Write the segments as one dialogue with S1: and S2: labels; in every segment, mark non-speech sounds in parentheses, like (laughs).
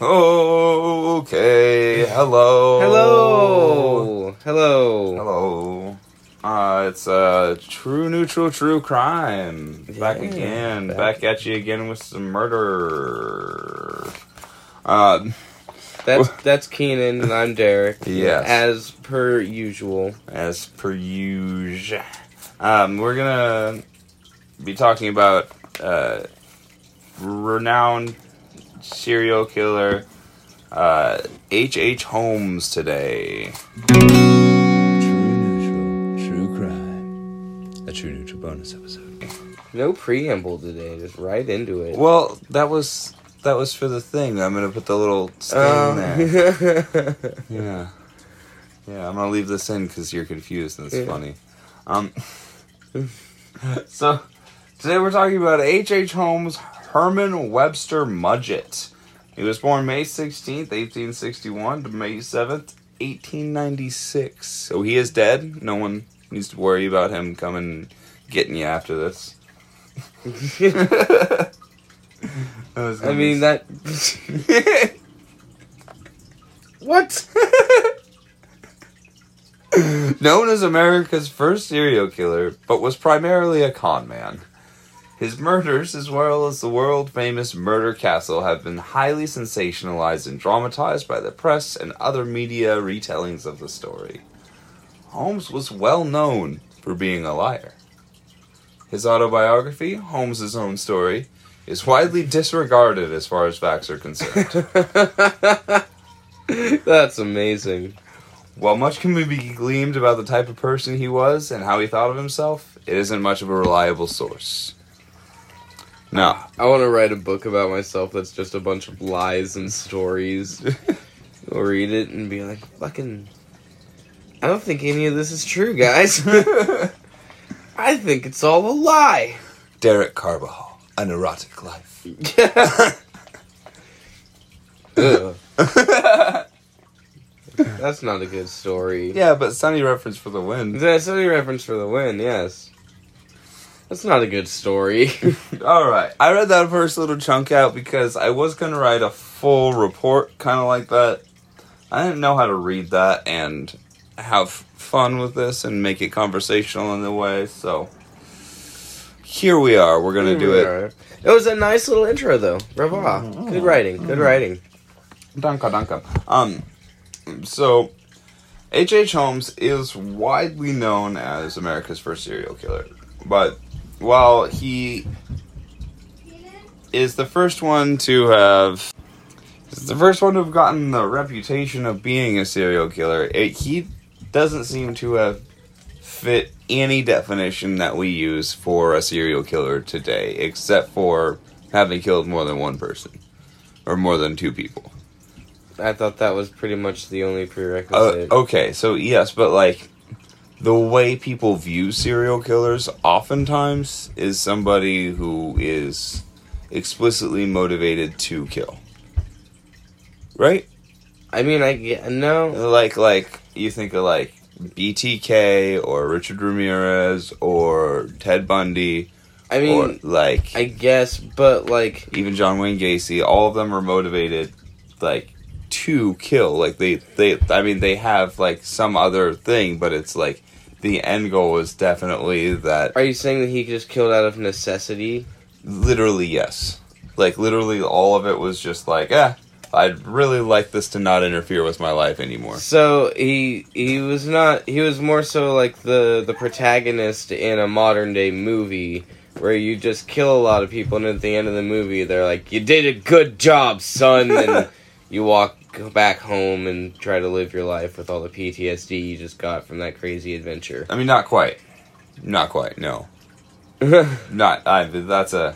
S1: Okay. Hello.
S2: Hello. Hello.
S1: Hello. Uh, it's uh, True Neutral True Crime. Back
S2: Yeah,
S1: again.
S2: back.
S1: Back. at you again with some murder. Uh,
S2: That's that's Keenan and I'm Derek. (laughs)
S1: Yes.
S2: As per usual.
S1: as per usual. Um, we're gonna be talking about uh, renowned serial killer uh, H. H. Holmes today. True neutral, true crime. A true neutral bonus episode.
S2: No preamble today, just right into it.
S1: Well, that was that was for the thing. I'm gonna put the little stain there.
S2: Uh, (laughs)
S1: Yeah. Yeah, I'm gonna leave this in because you're confused and it's
S2: Yeah.
S1: funny. Um, (laughs) so today we're talking about H. H. Holmes Herman Webster Mudgett. He was born May 16th, 1861 to May 7th, 1896. So he is dead. No one needs to worry about him coming getting you after this. (laughs) (laughs)
S2: I mean that (laughs) What?
S1: Known as America's first serial killer, but was primarily a con man. His murders, as well as the world famous Murder Castle, have been highly sensationalized and dramatized by the press and other media retellings of the story. Holmes was well known for being a liar. His autobiography, Holmes's Own Story, is widely disregarded as far as facts are concerned. (laughs)
S2: That's amazing.
S1: While much can be gleaned about the type of person he was and how he thought of himself, it isn't much of a reliable source. Now,
S2: I want to write a book about myself that's just a bunch of lies and stories. (laughs) Go read it and be like, fucking. I don't think any of this is true, guys. (laughs) I think it's all a lie.
S1: Derek Carbajal, An Erotic Life.
S2: Ugh. (laughs) That's not a good story.
S1: yeah, but Sunny reference for the win.
S2: That's only reference for the win, yes. That's not a good story. (laughs)
S1: Alright, I read that first little chunk out because I was going to write a full report, kind of like that. I didn't know how to read that and have fun with this and make it conversational in a way, so. Here we are, we're going to do it.
S2: It was a nice little intro, though. Bravo. Good writing. Good writing.
S1: Danka, danka. Um, so H. H. Holmes is widely known as America's first serial killer, but while he is the first one to have is the first one to have gotten the reputation of being a serial killer, it, he doesn't seem to have fit any definition that we use for a serial killer today, except for having killed more than one person or more than two people.
S2: I thought that was pretty much the only
S1: Uh,
S2: prerequisite.
S1: okay, so yes, but like the way people view serial killers oftentimes is somebody who is explicitly motivated to kill. Right?
S2: I mean, I get no.
S1: Like like you think of like BTK or Richard Ramirez or Ted Bundy
S2: I mean,
S1: like
S2: I guess, but like,
S1: even John Wayne Gacy, all of them are motivated like to kill. Like they they I mean they have like some other thing, but it's like the end goal is definitely that
S2: are you saying that he just killed out of necessity?
S1: literally yes. Like literally all of it was just like, eh, I'd really like this to not interfere with my life anymore.
S2: So he he was not. He was more so like the the protagonist in a modern day movie where you just kill a lot of people, and at the end of the movie, they're like, "You did a good job, son," and (laughs) you walk back home and try to live your life with all the PTSD you just got from that crazy adventure.
S1: I mean not quite. Not quite, no. (laughs) Not I that's a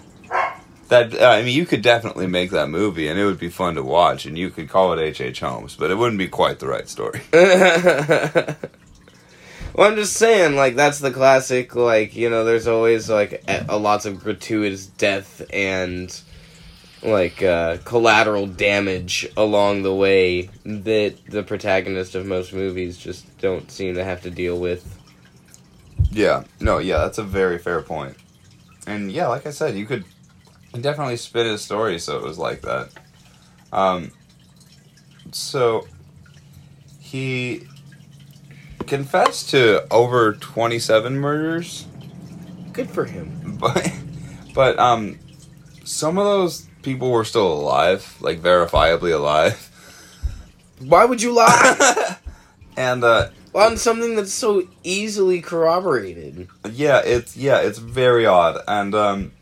S1: that I mean you could definitely make that movie and it would be fun to watch and you could call it H. H. Holmes, but it wouldn't be quite the right story. (laughs)
S2: well, I'm just saying, like that's the classic. Like you know, there's always like a, a lots of gratuitous death and like uh, collateral damage along the way that the protagonist of most movies just don't seem to have to deal with.
S1: Yeah, no, yeah, that's a very fair point. And yeah, like I said, you could definitely spin his story so it was like that. Um, so he confessed to over 27 murders,
S2: Good for him.
S1: but (laughs) but um some of those people were still alive, like verifiably alive.
S2: Why would you lie (laughs)
S1: and uh
S2: on something that's so easily corroborated?
S1: yeah, it's yeah, it's very odd. And um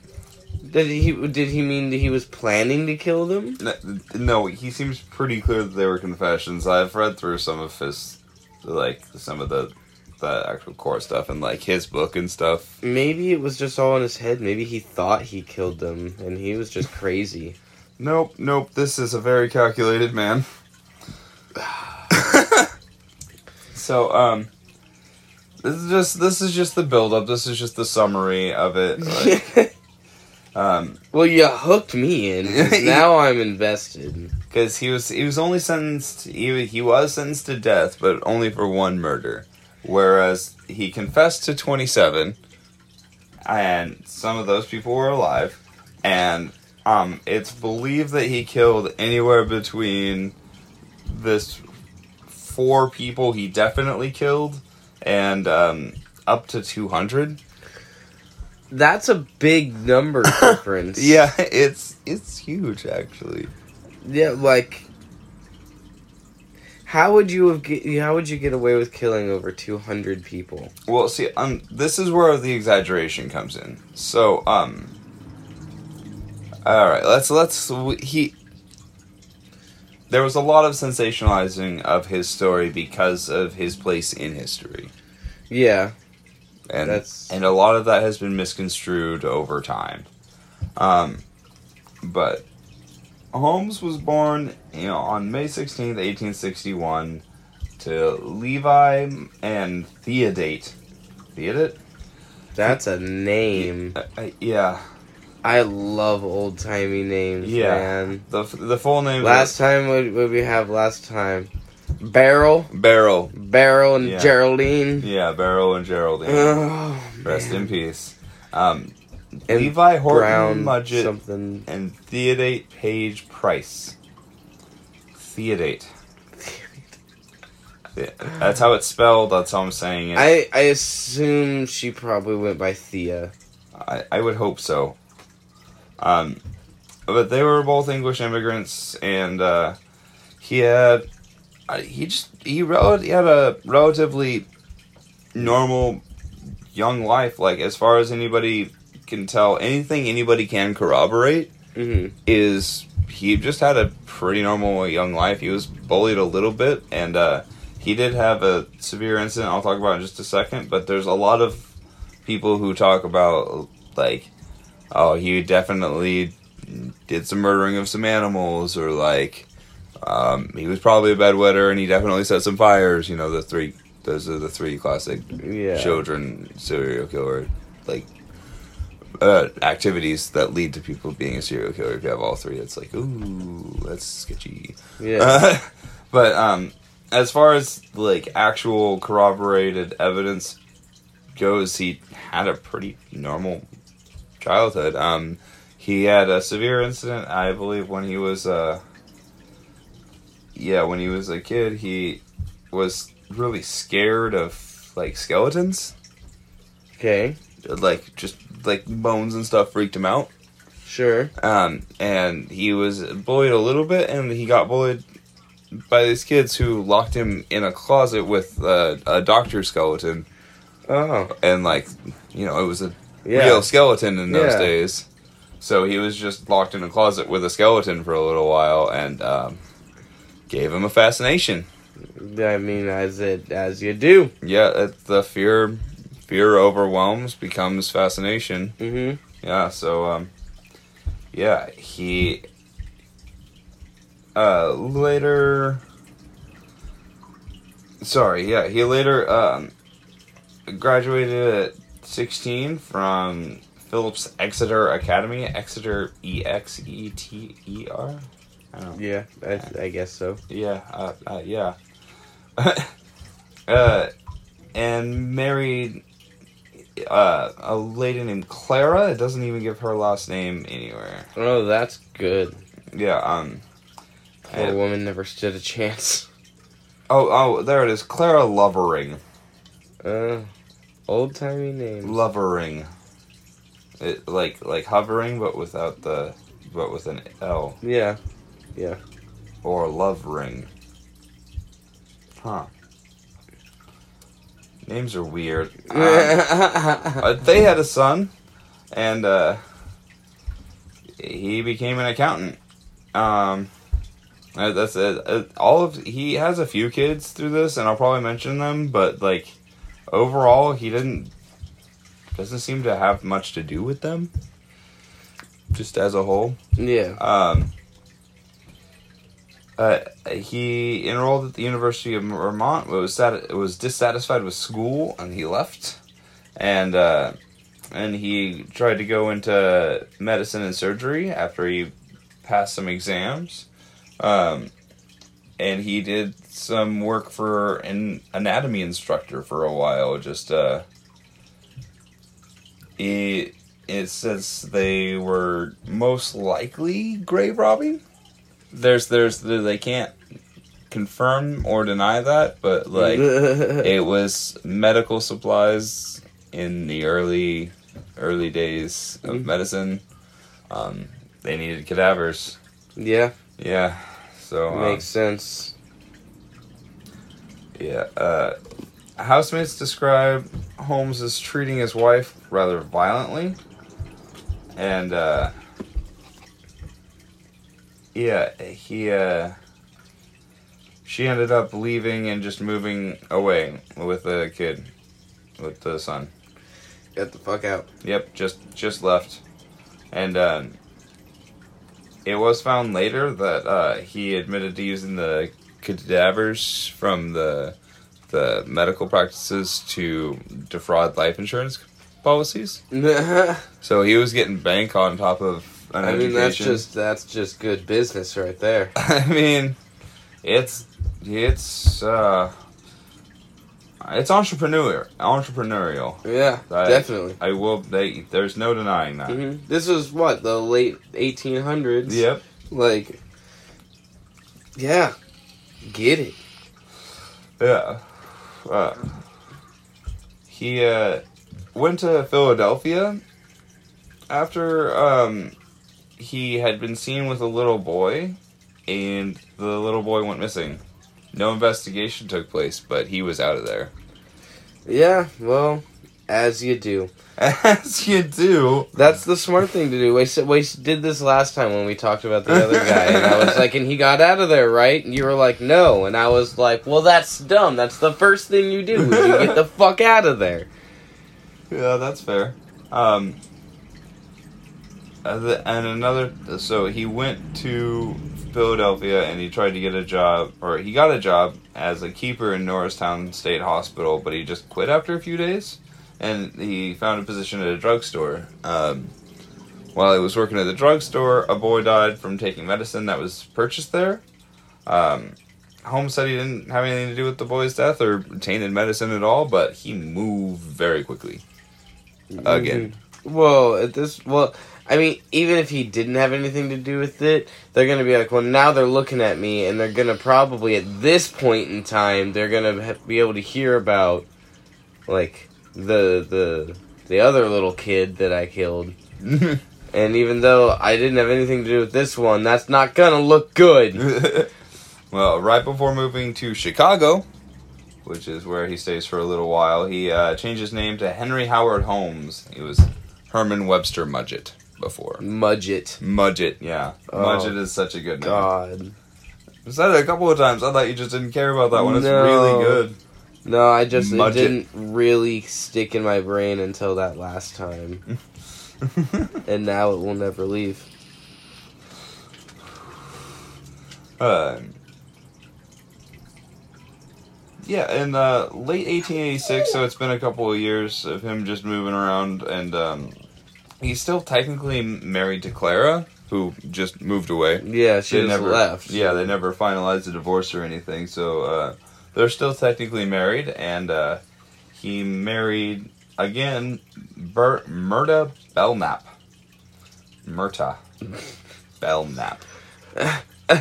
S2: Did he did he mean that he was planning to kill them?
S1: n- no, he seems pretty clear that they were confessions. I've read through some of his like some of the the actual core stuff and like his book and stuff.
S2: Maybe it was just all in his head. Maybe he thought he killed them and he was just crazy.
S1: Nope, nope. This is a very calculated man. (sighs) so, um, this is just this is just the build up. This is just the summary of it. (laughs) Like, um,
S2: well, you hooked me in. (laughs) now I'm invested.
S1: because he was he was only sentenced he he was sentenced to death, but only for one murder, whereas he confessed to twenty seven, and some of those people were alive, and um, it's believed that he killed anywhere between this four people he definitely killed, and um, up to two hundred.
S2: That's a big number (laughs) difference.
S1: Yeah, it's it's huge actually.
S2: Yeah, like how would you have get, how would you get away with killing over 200 people?
S1: Well, see, um, this is where the exaggeration comes in. So, um, all right, let's let's he. There was a lot of sensationalizing of his story because of his place in history,
S2: Yeah,
S1: and
S2: That's-
S1: and a lot of that has been misconstrued over time. Um, but Holmes was born, you know, on May sixteenth, eighteen sixty-one, to Levi and Theodate. Theodate?
S2: that's a name.
S1: Uh, uh, yeah,
S2: I love old timey names,
S1: Yeah.
S2: man.
S1: the the full name.
S2: Last time, what what we have last time? Beryl,
S1: Beryl.
S2: Beryl, and
S1: Yeah.
S2: Geraldine.
S1: Yeah, Beryl and Geraldine.
S2: Oh,
S1: Rest
S2: man.
S1: in peace. Um,
S2: And
S1: Levi Horton
S2: Brown
S1: Mudgett
S2: something.
S1: and Theodate Page Price. Theodate. Yeah, That's how it's spelled. That's how I'm saying it.
S2: I I assume she probably went by Thea.
S1: I, I would hope so. Um, but they were both English immigrants, and uh, he had uh, he just he, rel- he had a relatively normal young life. Like as far as anybody can tell, anything anybody can corroborate
S2: hmm
S1: is he just had a pretty normal young life. He was bullied a little bit, and uh, he did have a severe incident. I'll talk about in just a second. But there's a lot of people who talk about like, oh, he definitely did some murdering of some animals, or like, um, he was probably a bedwetter and he definitely set some fires. You know, the three. Those are the three classic
S2: Yeah.
S1: children serial killer like uh, activities that lead to people being a serial killer. If you have all three, it's like ooh, that's sketchy.
S2: Yeah.
S1: Uh, (laughs) but um, as far as like actual corroborated evidence goes, he had a pretty normal childhood. Um, he had a severe incident, I believe, when he was uh, yeah, when he was a kid, he was really scared of like skeletons,
S2: okay.
S1: Like just like bones and stuff freaked him out.
S2: Sure.
S1: Um, and he was bullied a little bit, and he got bullied by these kids who locked him in a closet with uh, a doctor skeleton,
S2: Oh.
S1: and like, you know, it was a
S2: Yeah.
S1: real skeleton in those
S2: Yeah.
S1: days. So he was just locked in a closet with a skeleton for a little while, and um, gave him a fascination.
S2: I mean, as it as you do.
S1: Yeah, it, the fear, fear overwhelms, becomes fascination.
S2: Mm-hmm.
S1: Yeah, so um yeah, he uh later Sorry, yeah, he later um graduated at 16 from Phillips Exeter Academy, Exeter E X E T E R. I don't know.
S2: Yeah, I, I guess so.
S1: Yeah, uh, uh, yeah. (laughs) uh, and married uh, a lady named Clara. It doesn't even give her last name anywhere.
S2: Oh, that's good.
S1: Yeah, um,
S2: Poor
S1: And-
S2: woman never stood a chance.
S1: oh, oh, there it is. Clara Lovering.
S2: Uh, old timey name.
S1: Lovering. It like like hovering, but without the but with an L
S2: Yeah. Yeah.
S1: Or love ring. Huh. Names are weird. (laughs) Um, uh, they had a son, and uh, he became an accountant. Um, uh, that's it. Uh, all of he has a few kids through this, and I'll probably mention them. But like overall, he didn't doesn't seem to have much to do with them. Just as a whole.
S2: yeah.
S1: Um, uh, he enrolled at the University of Vermont. but Was sat- was dissatisfied with school, and he left. And uh, and he tried to go into medicine and surgery after he passed some exams. Um, and he did some work for an anatomy instructor for a while. Just uh, he it says they were most likely grave robbing. There's there's they can't confirm or deny that, but like (laughs) it was medical supplies in the early early days of
S2: Mhm.
S1: medicine. Um, they needed cadavers.
S2: yeah.
S1: Yeah. So um,
S2: Makes sense.
S1: Yeah. Uh, housemates describe Holmes as treating his wife rather violently, and uh, yeah, he uh, she ended up leaving and just moving away with the kid, with the son.
S2: Get the fuck out.
S1: Yep, just just left, and um, it was found later that uh, he admitted to using the cadavers from the the medical practices to defraud life insurance policies. (laughs) So he was getting bank on top of an
S2: mean,
S1: education.
S2: that's just that's just good business right there. (laughs)
S1: I mean, it's it's uh, it's entrepreneur entrepreneurial.
S2: Yeah,
S1: I-
S2: definitely.
S1: I will. They there's no denying that.
S2: hmm This was what the late 1800s.
S1: Yep.
S2: Like, yeah, get it.
S1: Yeah. Uh, he uh, went to Philadelphia after um, he had been seen with a little boy, and the little boy went missing. No investigation took place, but he was out of there.
S2: Yeah, well, as you do. (laughs)
S1: As you do.
S2: That's the smart thing to do. We, we did this last time when we talked about the other guy, and I was like, and he got out of there, right? And you were like, no. And I was like, well, that's dumb. That's the first thing you do, is you get the (laughs) fuck out of there.
S1: Yeah, that's fair. Um, and another, so he went to Philadelphia and he tried to get a job, or he got a job as a keeper in Norristown State Hospital, but he just quit after a few days, and he found a position at a drugstore. Um, while he was working at the drugstore, a boy died from taking medicine that was purchased there. Um, Holmes said he didn't have anything to do with the boy's death or tainted medicine at all, but he moved very quickly. Again.
S2: Mhm. Well, at this, well, I mean, even if he didn't have anything to do with it, they're gonna be like, well, now they're looking at me, and they're gonna probably at this point in time, they're gonna be able to hear about, like, the the the other little kid that I killed. (laughs) And even though I didn't have anything to do with this one, that's not gonna look good. (laughs)
S1: well, right before moving to Chicago, which is where he stays for a little while, he uh, changed his name to Henry Howard Holmes. He was Herman Webster Mudgett before.
S2: Mudget.
S1: Mudgett, yeah.
S2: Oh.
S1: Mudgett is such a good name.
S2: God.
S1: I said it a couple of times. I thought you just didn't care about that one. It's
S2: No.
S1: really good.
S2: No, I just it didn't really stick in my brain until that last time, (laughs) and now it will never leave.
S1: Uh, yeah, in uh, late 1886, so it's been a couple of years of him just moving around, and um, he's still technically married to Clara, who just moved away.
S2: Yeah, she
S1: never
S2: left.
S1: Yeah, they never finalized the divorce or anything, so uh, they're still technically married, and uh, he married again Bert Myrta Belknap. Murta (laughs) Belknap. (laughs)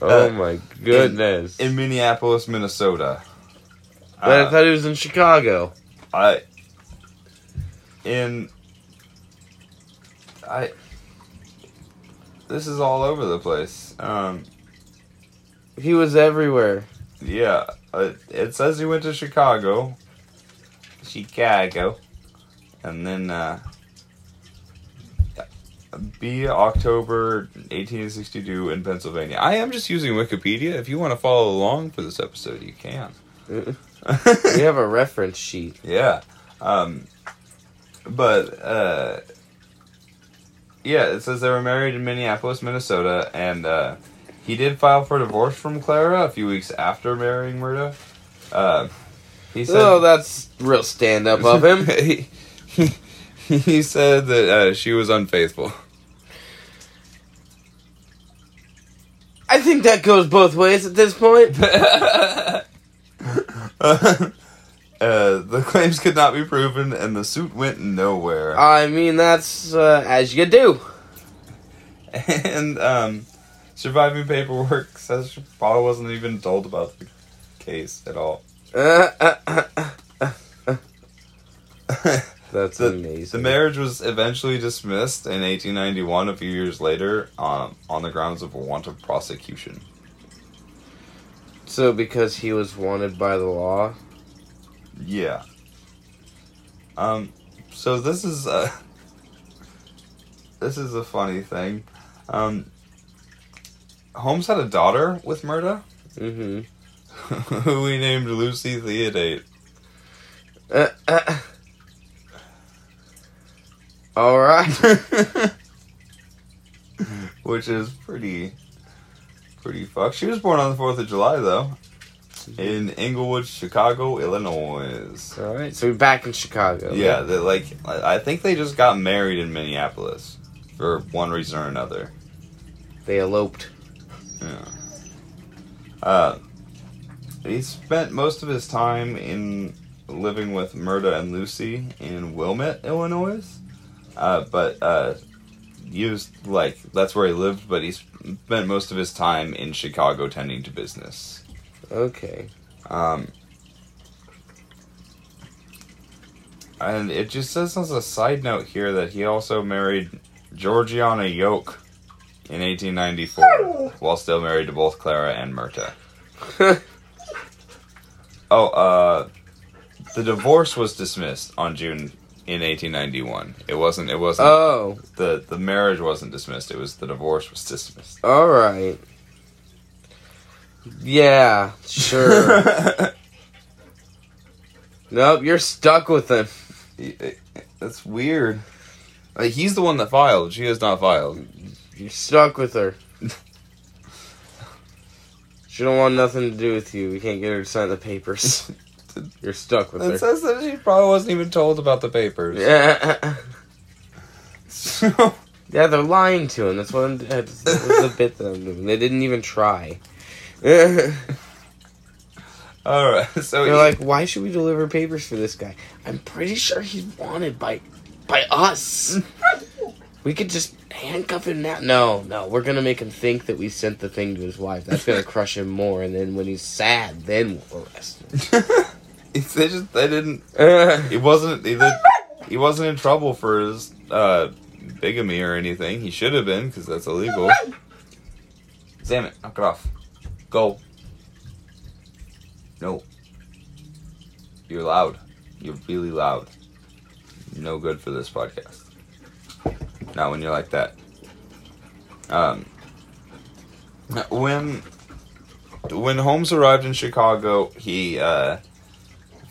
S2: oh my goodness!
S1: in Minneapolis, Minnesota.
S2: but I
S1: Uh,
S2: thought he was in Chicago.
S1: I in I this is all over the place. Um
S2: He was everywhere.
S1: yeah, uh, it says he went to Chicago. Chicago. And then uh B October 1862 in Pennsylvania. I am just using Wikipedia. If you want to follow along for this episode, you can. (laughs)
S2: We have a reference sheet.
S1: Yeah. Um, but, uh, yeah, it says they were married in Minneapolis, Minnesota, and uh, he did file for divorce from Clara a few weeks after marrying Myrta. Uh, he said,
S2: oh, that's real stand up of him. (laughs)
S1: he, he, he said that uh, she was unfaithful.
S2: I think that goes both ways at this point. (laughs) (laughs)
S1: uh, the (laughs) claims could not be proven, and the suit went nowhere.
S2: I mean, that's uh, as you do. (laughs)
S1: and um, surviving paperwork (laughs) says she probably wasn't even told about the case at all.
S2: That's
S1: The-
S2: amazing.
S1: The marriage was eventually dismissed in 1891, a few years later, um, on the grounds of a want of prosecution.
S2: so, because he was wanted by the law.
S1: Yeah. Um. So this is uh (laughs) This is a funny thing. Um. Holmes had a daughter with Myrta,
S2: Mm-hmm. (laughs)
S1: who he named Lucy Theodate.
S2: Uh, (laughs) uh. All right.
S1: Which is pretty, pretty fucked. She was born on the Fourth of July, though, in Englewood, Chicago, Illinois.
S2: All right. So we're back in Chicago.
S1: Yeah, they like. I I think they just got married in Minneapolis for one reason or another.
S2: They eloped.
S1: Yeah. Uh, he spent most of his time in living with Myrta and Lucy in Wilmette, Illinois. Uh, but uh, used like that's where he lived, but he spent most of his time in Chicago tending to business.
S2: Okay.
S1: Um, and it just says as a side note here that he also married Georgiana Yoke in 1894, (laughs) while still married to both Clara and Myrta. (laughs) Oh, uh, the divorce was dismissed on June in 1891. It wasn't. It wasn't.
S2: oh.
S1: the the marriage wasn't dismissed. It was the divorce was dismissed.
S2: All right. Yeah. Sure. (laughs) nope. You're stuck with him.
S1: That's weird. Like, he's the one that filed. She has not filed.
S2: You're stuck with her. (laughs) She don't want nothing to do with you. We can't get her to sign the papers. (laughs) You're stuck with
S1: It
S2: her.
S1: says that she probably wasn't even told about the papers.
S2: Yeah.
S1: So,
S2: Yeah, they're lying to him. That's what I'm. That's, the bit that I'm doing. They didn't even try. They're (laughs)
S1: all right. So he-
S2: like, why should we deliver papers for this guy? I'm pretty sure he's wanted by, by us. (laughs) we could just handcuff him now. No, no, we're gonna make him think that we sent the thing to his wife. That's gonna crush him more. And then when he's sad, then we'll arrest him. (laughs)
S1: they just they didn't. He wasn't. He, did- he wasn't in trouble for his uh, bigamy or anything. He should have been because that's illegal. Damn it! Knock it off. Go. No. You're loud. You're really loud. No good for this podcast. Not when you're like that. Um. When when Holmes arrived in Chicago, he uh,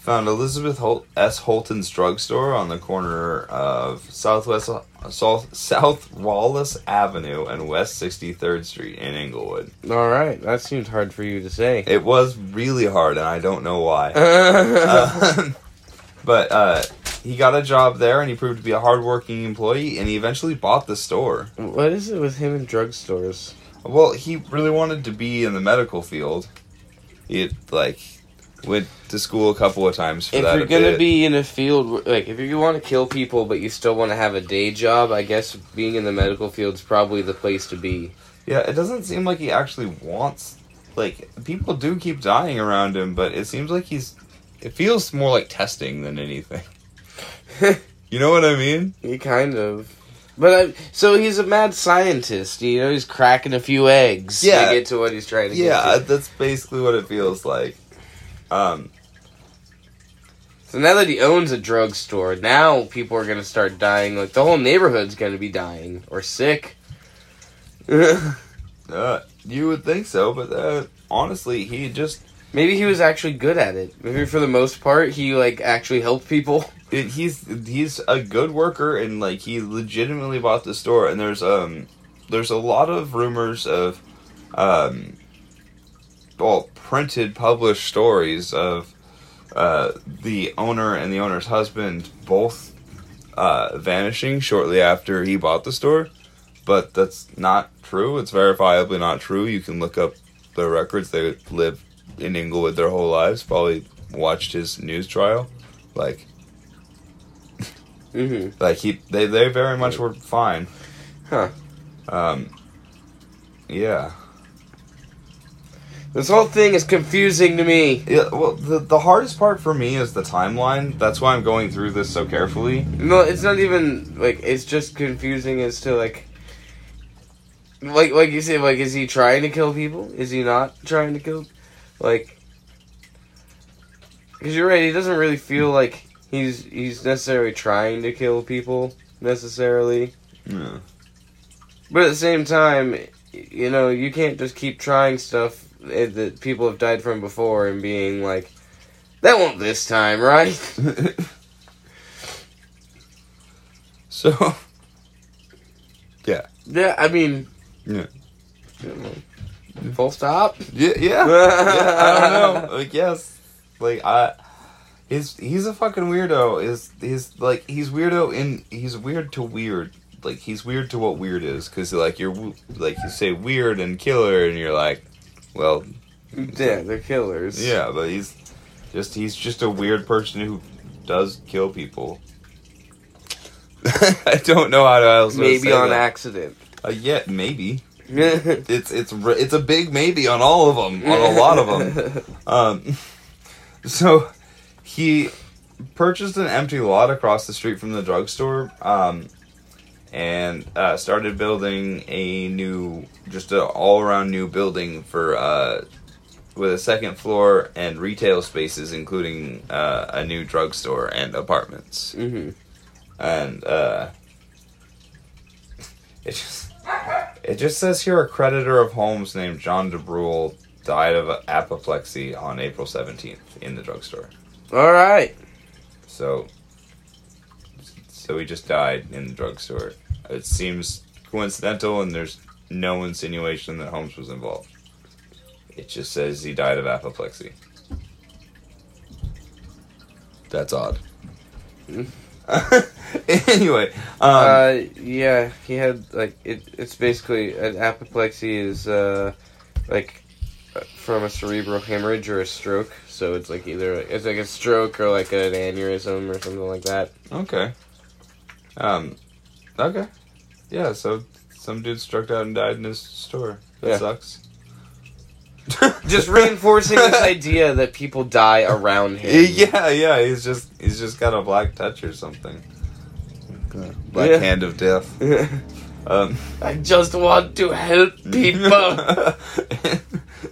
S1: found Elizabeth Hol- S. Holton's drugstore on the corner of Southwest South, South Wallace Avenue and West 63rd Street in Englewood.
S2: All right, that seems hard for you to say.
S1: It was really hard, and I don't know why. Uh, (laughs) but uh, he got a job there, and he proved to be a hardworking employee, and he eventually bought the store.
S2: what is it with him and drugstores?
S1: Well, he really wanted to be in the medical field. He like went to school a couple of times for
S2: If you're gonna
S1: bit.
S2: be in a field where- like if you want to kill people but you still want to have a day job, I guess being in the medical field is probably the place to be.
S1: Yeah, it doesn't seem like he actually wants. Like people do keep dying around him, but it seems like he's. It feels more like testing than anything. (laughs) You know what I mean?
S2: he kind of. But I, so he's a mad scientist. You know, he's cracking a few eggs
S1: Yeah.
S2: to get to what he's trying to
S1: Yeah,
S2: get to.
S1: that's basically what it feels like. Um,
S2: So now that he owns a drugstore, now people are gonna start dying. Like the whole neighborhood's gonna be dying or sick. (laughs)
S1: uh, you would think so, but uh, honestly, he just
S2: Maybe he was actually good at it. Maybe for the most part, he like actually helped people. (laughs)
S1: it, he's he's a good worker and like he legitimately bought the store. And there's um there's a lot of rumors of um well printed published stories of uh the owner and the owner's husband both uh vanishing shortly after he bought the store. But that's not true. It's verifiably not true. You can look up the records. They lived in Englewood their whole lives. Probably watched his news trial. Like
S2: Mm-hmm.
S1: like he, they, they very much were fine.
S2: Huh.
S1: Um. Yeah.
S2: This whole thing is confusing to me.
S1: Yeah. Well, the the hardest part for me is the timeline. That's why I'm going through this so carefully.
S2: No, it's not even like it's just confusing as to like like like you say like is he trying to kill people? Is he not trying to kill like Cuz you're right, he doesn't really feel like he's he's necessarily trying to kill people necessarily.
S1: Yeah.
S2: But at the same time, you know, you can't just keep trying stuff that people have died from before and being like that won't this time, right? (laughs)
S1: so.
S2: Yeah, Yeah, I mean,
S1: Yeah.
S2: Full stop.
S1: Yeah. Yeah. yeah I don't know. (laughs) Like yes. Like I. He's he's a fucking weirdo. Is he's like he's weirdo in he's weird to weird. Like he's weird to what weird is because like you're like you say weird and killer and you're like, well
S2: Yeah, they're killers.
S1: Yeah, but he's just he's just a weird person who does kill people. (laughs) I don't know how to else
S2: Maybe on
S1: that.
S2: accident.
S1: Uh, yeah, maybe (laughs) it's it's it's a big maybe on all of them, on a lot of them. (laughs) Um, so he purchased an empty lot across the street from the drugstore, um, and uh, started building a new, just an all around new building for uh, with a second floor and retail spaces, including uh, a new drugstore and apartments.
S2: hmm
S1: And uh, (laughs) it just it just says here a creditor of Holmes named John DeBrule died of apoplexy on April seventeenth in the drugstore.
S2: All right.
S1: So, so he just died in the drugstore. It seems coincidental, and there's no insinuation that Holmes was involved. It just says he died of apoplexy. That's odd. (laughs) anyway, um,
S2: uh, yeah, he had like it. It's basically an apoplexy is uh, like from a cerebral hemorrhage or a stroke. So it's like either it's like a stroke or like an aneurysm or something like that.
S1: okay. Um, okay. Yeah, so some dude struck out and died in his store. That
S2: Yeah.
S1: sucks. (laughs)
S2: Just reinforcing this idea that people die around him.
S1: Yeah, yeah, he's just he's just got a black touch or something. Black
S2: Yeah.
S1: hand of death. Um,
S2: I just want to help people. (laughs)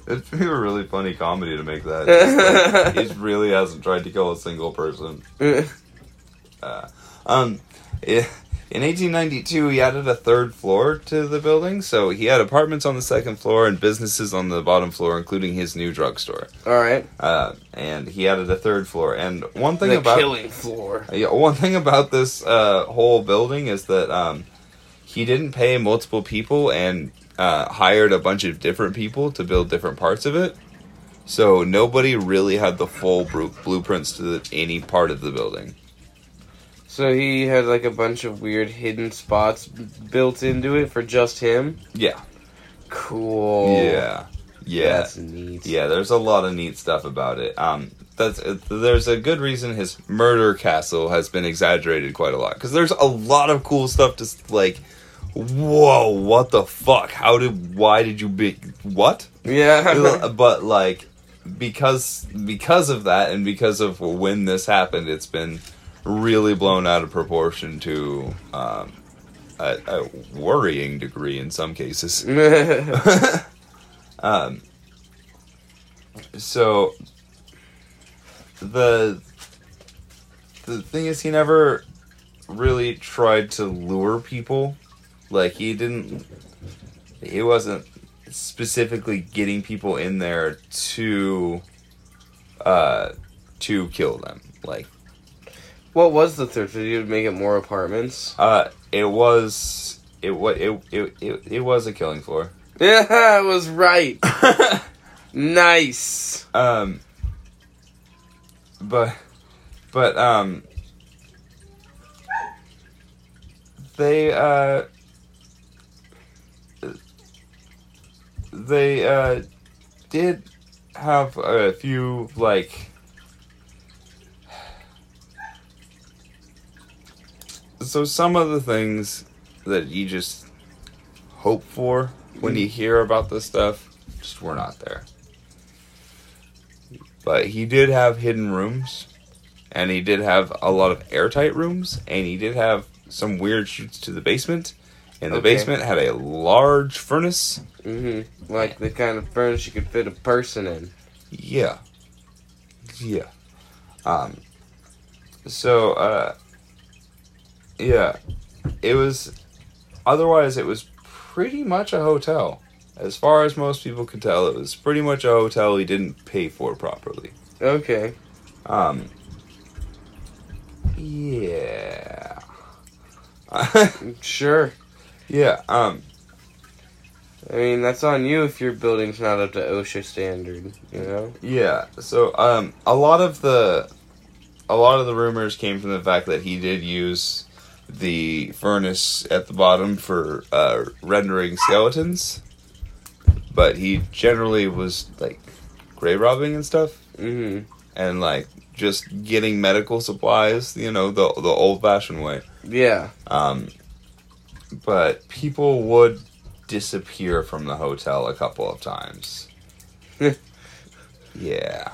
S1: It'd be a really funny comedy to make that. Just like, (laughs) he really hasn't tried to kill a single person. Uh, um, i- in 1892, he added a third floor to the building, so he had apartments on the second floor and businesses on the bottom floor, including his new drugstore.
S2: All right.
S1: Uh, and he added a third floor. And one thing
S2: The
S1: about
S2: killing floor. (laughs)
S1: yeah, one thing about this uh, whole building is that um, he didn't pay multiple people and uh, hired a bunch of different people to build different parts of it. So nobody really had the full bru- blueprints to the, any part of the building.
S2: So he had like a bunch of weird hidden spots built into it for just him.
S1: Yeah,
S2: Cool.
S1: yeah, yeah,
S2: That's neat.
S1: yeah. There's a lot of neat stuff about it. Um, that's uh, there's a good reason his murder castle has been exaggerated quite a lot because there's a lot of cool stuff to like whoa, what the fuck? How did? Why did you be? What?
S2: Yeah.
S1: but like because because of that and because of when this happened it's been really blown out of proportion to um, a, a worrying degree in some cases. (laughs) Um, so the the thing is he never really tried to lure people. Like he didn't he wasn't specifically getting people in there to uh to kill them. Like
S2: what was the third? Did you make it more apartments?
S1: uh it was it was it, it, it, it was a killing floor (laughs) (laughs)
S2: Yeah, I was right. nice.
S1: um but but um they uh they uh did have a few like so some of the things that you just hope for when you hear about this stuff just were not there but he did have hidden rooms and he did have a lot of airtight rooms and he did have some weird chutes to the basement and the
S2: Okay.
S1: basement had a large furnace
S2: Mm-hmm. Like the kind of furnace you could fit a person in.
S1: Yeah. Yeah. Um so uh yeah. It was otherwise it was pretty much a hotel. As far as most people could tell, it was pretty much a hotel he didn't pay for properly.
S2: Okay.
S1: Um Yeah. (laughs)
S2: Sure.
S1: yeah, um
S2: I mean, that's on you if your building's not up to OSHA standard, you know?
S1: Yeah. So um a lot of the a lot of the rumors came from the fact that he did use the furnace at the bottom for uh rendering skeletons. But he generally was like grave robbing and stuff
S2: hmm
S1: and like just getting medical supplies, you know, the the old fashioned way.
S2: Yeah.
S1: Um but people would disappear from the hotel a couple of times. (laughs) yeah.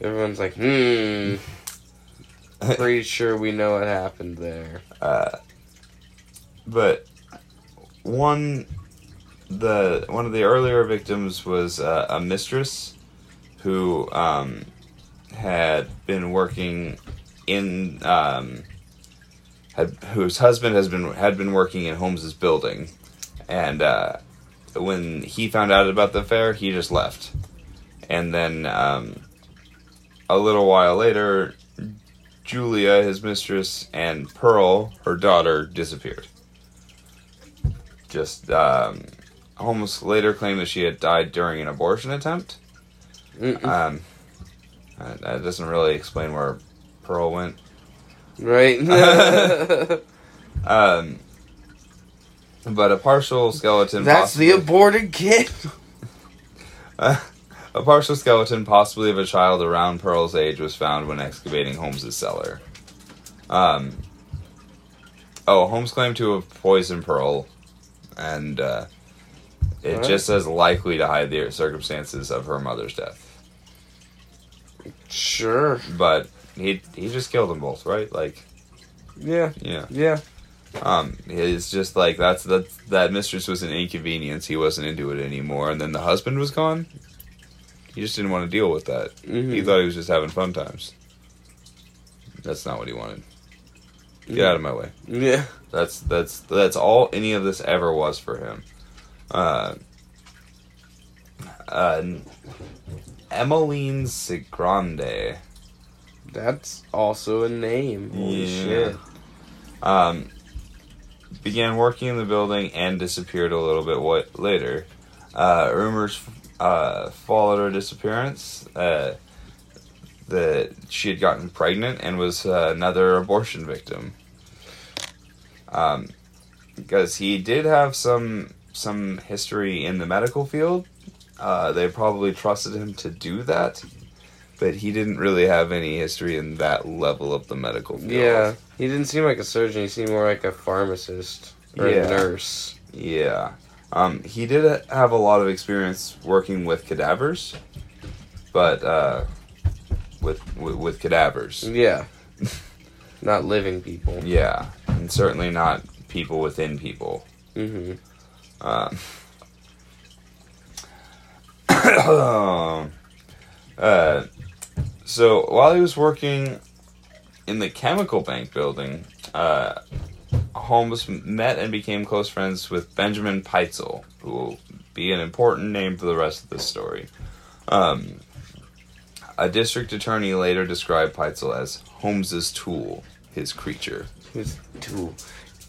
S2: Everyone's like, hmm. (laughs) Pretty sure we know what happened there.
S1: Uh, but one the one of the earlier victims was uh, a mistress who um, had been working in um, had whose husband has been had been working in Holmes's building, and uh, when he found out about the affair, he just left, and then um, a little while later, Julia, his mistress, and Pearl, her daughter, disappeared. Just um, Holmes later claimed that she had died during an abortion attempt. Um, that that doesn't really explain where Pearl went.
S2: right? (laughs) (laughs)
S1: Um, but a partial skeleton.
S2: That's the aborted kid. (laughs)
S1: a partial skeleton, possibly of a child around Pearl's age, was found when excavating Holmes's cellar. Um, oh, Holmes claimed to have poisoned Pearl, and uh, it just says likely to hide the circumstances of her mother's death.
S2: Sure.
S1: But he he just killed them both, right? Like,
S2: Yeah.
S1: yeah.
S2: Yeah.
S1: Um, it's just like that's that that mistress was an inconvenience. He wasn't into it anymore, and then the husband was gone. He just didn't want to deal with that. He
S2: Mhm.
S1: thought he was just having fun times. That's not what he wanted. Get out of my way.
S2: Yeah.
S1: That's that's that's all any of this ever was for him. Uh, uh, Emmeline Cigrand.
S2: That's also a name. Holy
S1: Yeah.
S2: shit.
S1: um, began working in the building and disappeared a little bit what later. Uh, rumors uh, followed her disappearance uh, that she had gotten pregnant and was uh, another abortion victim. Um, because he did have some some history in the medical field, uh, they probably trusted him to do that. But he didn't really have any history in that level of the medical field.
S2: Yeah. He didn't seem like a surgeon. He seemed more like a pharmacist. or
S1: Yeah.
S2: a nurse.
S1: Yeah. Um, he did have a lot of experience working with cadavers, but uh, with, with with cadavers.
S2: Yeah. Not living people.
S1: Yeah, and certainly not people within people.
S2: hmm
S1: Um, (coughs) uh, so while he was working in the chemical bank building, uh, Holmes met and became close friends with Benjamin Pitezel, who will be an important name for the rest of this story. Um, a district attorney later described Pitezel as Holmes's tool, his creature.
S2: His tool?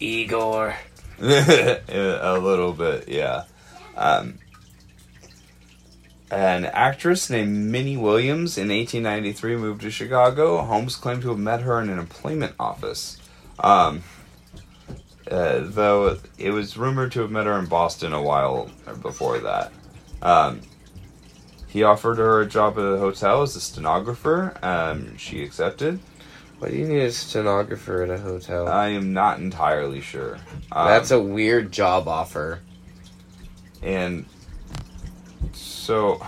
S2: Igor. (laughs)
S1: a little bit, yeah. Um, an actress named Minnie Williams in 1893 moved to Chicago. Holmes claimed to have met her in an employment office. Um, uh, though it was rumored to have met her in Boston a while before that. Um, he offered her a job at a hotel as a stenographer. Um, she accepted.
S2: Why do you need a stenographer at a hotel?
S1: I am not entirely sure. Um,
S2: That's a weird job offer.
S1: And so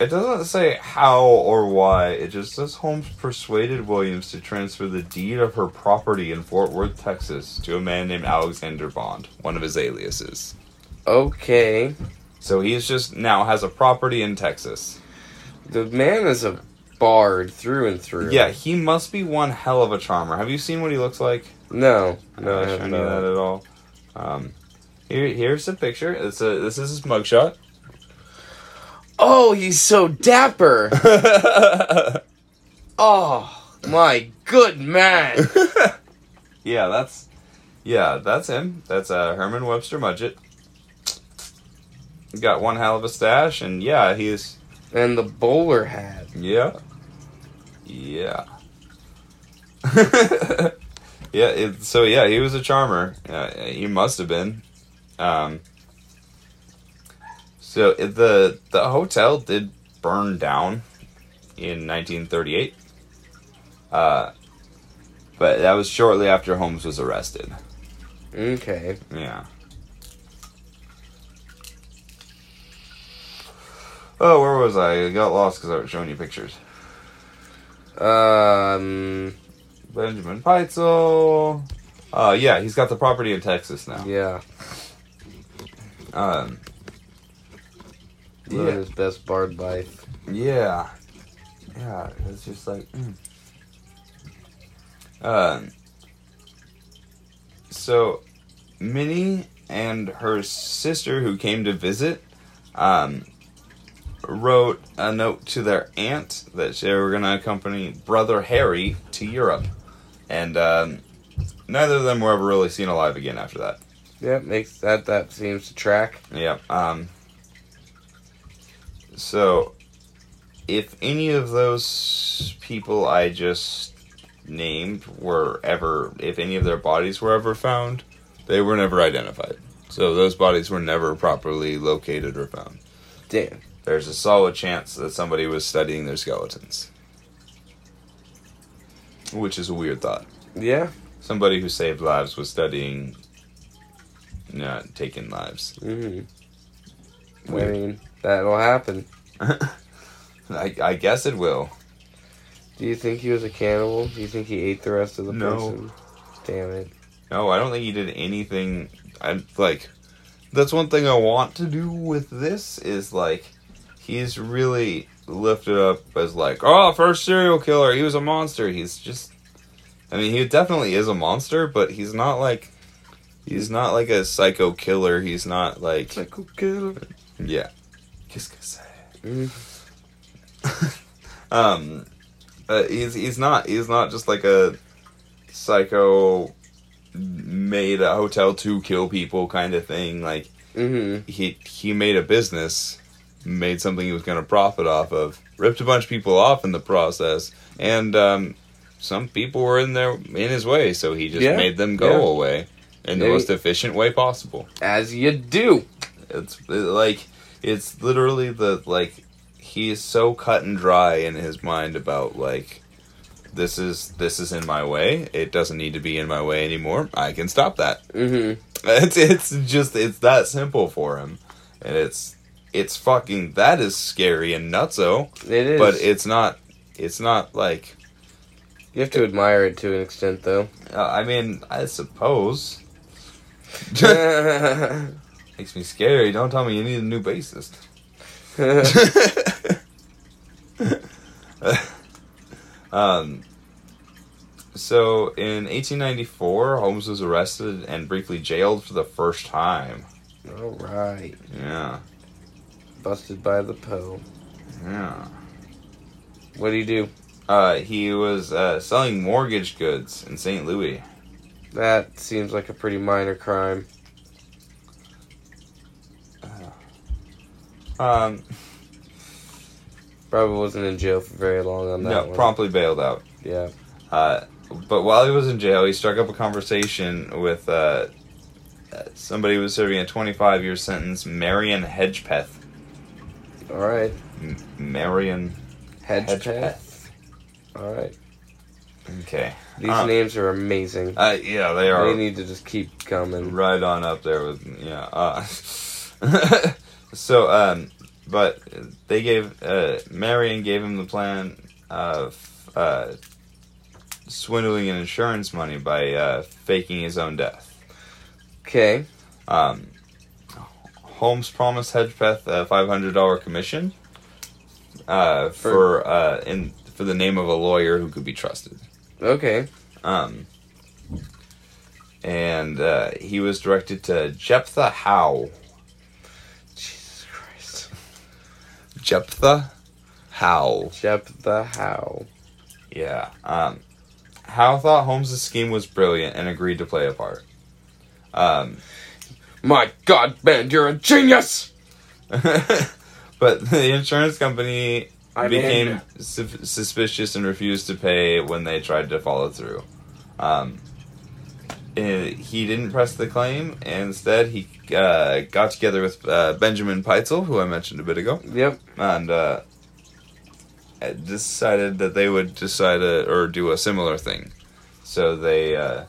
S1: it doesn't say how or why. It just says Holmes persuaded Williams to transfer the deed of her property in Fort Worth, Texas, to a man named Alexander Bond, one of his aliases.
S2: Okay.
S1: So he's just now has a property in Texas.
S2: The man is a bard through and through.
S1: Yeah, he must be one hell of a charmer. Have you seen what he looks like?
S2: No. No, I
S1: I
S2: have
S1: shown you that at all? Um, here, here's a picture. It's a, this is his mugshot.
S2: Oh, he's so dapper. (laughs) oh, my good man. (laughs)
S1: yeah, that's yeah, that's him. That's uh, Herman Webster Mudgett. Got one hell of a stash, and yeah, he's
S2: and the bowler hat.
S1: yeah, yeah, (laughs) yeah. It, so yeah, he was a charmer. Uh, he must have been. Um, so the the hotel did burn down in 1938. Uh, but that was shortly after Holmes was arrested.
S2: Okay.
S1: Yeah. Oh, where was I? I got lost because I was showing you pictures.
S2: Um,
S1: Benjamin Pitezel. Uh, yeah, he's got the property in Texas now.
S2: yeah.
S1: Um, Yeah,
S2: his best bard life.
S1: yeah, yeah. It's just like, mm. um. So, Minnie and her sister, who came to visit, um, wrote a note to their aunt that they were going to accompany brother Harry to Europe, and um, neither of them were ever really seen alive again after that.
S2: Yep, makes that that seems to track.
S1: Yeah. Um. So, if any of those people I just named were ever, if any of their bodies were ever found, they were never identified. So those bodies were never properly located or found.
S2: Damn.
S1: There's a solid chance that somebody was studying their skeletons. Which is a weird thought.
S2: Yeah.
S1: Somebody who saved lives was studying, not taking lives.
S2: hmm I mean, that'll happen. (laughs)
S1: I, I guess it will.
S2: Do you think he was a cannibal? Do you think he ate the rest of the
S1: No.
S2: person? Damn it.
S1: No, I don't think he did anything. I like. That's one thing I want to do with this is like, he's really lifted up as like, oh, first serial killer. He was a monster. He's just. I mean, he definitely is a monster, but he's not like. He's not like a psycho killer. He's not like.
S2: Psycho killer.
S1: Yeah. Qu'est-ce que c'est? Um, uh, he's he's not he's not just like a psycho made a hotel to kill people kind of thing. Like
S2: Mhm.
S1: he he made a business, made something he was going to profit off of, ripped a bunch of people off in the process, and um, some people were in there in his way, so he just
S2: Yeah,
S1: made them go
S2: yeah.
S1: away in the most efficient way possible.
S2: As you do.
S1: It's like it's literally the like he is so cut and dry in his mind about like this is this is in my way. It doesn't need to be in my way anymore. I can stop that.
S2: Mm-hmm. (laughs)
S1: It's it's just it's that simple for him, and it's it's fucking that is scary and nutso.
S2: It is.
S1: But it's not it's not like
S2: you have to admire it to an extent, though.
S1: uh, I mean I suppose. (laughs) (laughs) makes me scary. Don't tell me you need a new bassist. (laughs) um, so in 1894, Holmes was arrested and briefly jailed for the first time.
S2: All right.
S1: Yeah,
S2: Busted by the Poe.
S1: yeah.
S2: What did he do?
S1: Uh, he was uh, selling mortgage goods in St. Louis.
S2: That seems like a pretty minor crime.
S1: Um,
S2: Probably wasn't in jail for very long on that
S1: no,
S2: one.
S1: promptly bailed out.
S2: yeah.
S1: Uh, but while he was in jail, he struck up a conversation with uh, somebody who was serving a 25 year sentence, Marion Hedgepeth.
S2: All right.
S1: M- Marion
S2: Hedgepeth. All right.
S1: Okay.
S2: These
S1: Um,
S2: names are amazing.
S1: Uh, yeah, they are
S2: They need to just keep coming.
S1: right on up there with yeah. Uh, (laughs) so, um, but they gave uh, Marion gave him the plan of uh, swindling an insurance money by uh, faking his own death.
S2: Okay.
S1: Um, Holmes promised Hedgepeth a five hundred dollar commission uh, for uh, in for the name of a lawyer who could be trusted.
S2: Okay.
S1: Um, and uh, he was directed to Jephthah Howe.
S2: Jesus Christ.
S1: Jephthah Howe.
S2: Jep the How.
S1: Yeah. Um, Howe thought Holmes' scheme was brilliant and agreed to play a part. Um,
S2: My God, Ben, you're a genius! (laughs)
S1: but the insurance company
S2: I'm
S1: became su- suspicious and refused to pay when they tried to follow through. Um, he didn't press the claim. And instead, he uh, got together with uh, Benjamin Pitezel, who I mentioned a bit ago,
S2: Yep.
S1: and uh, decided that they would decide a, or do a similar thing. So they uh,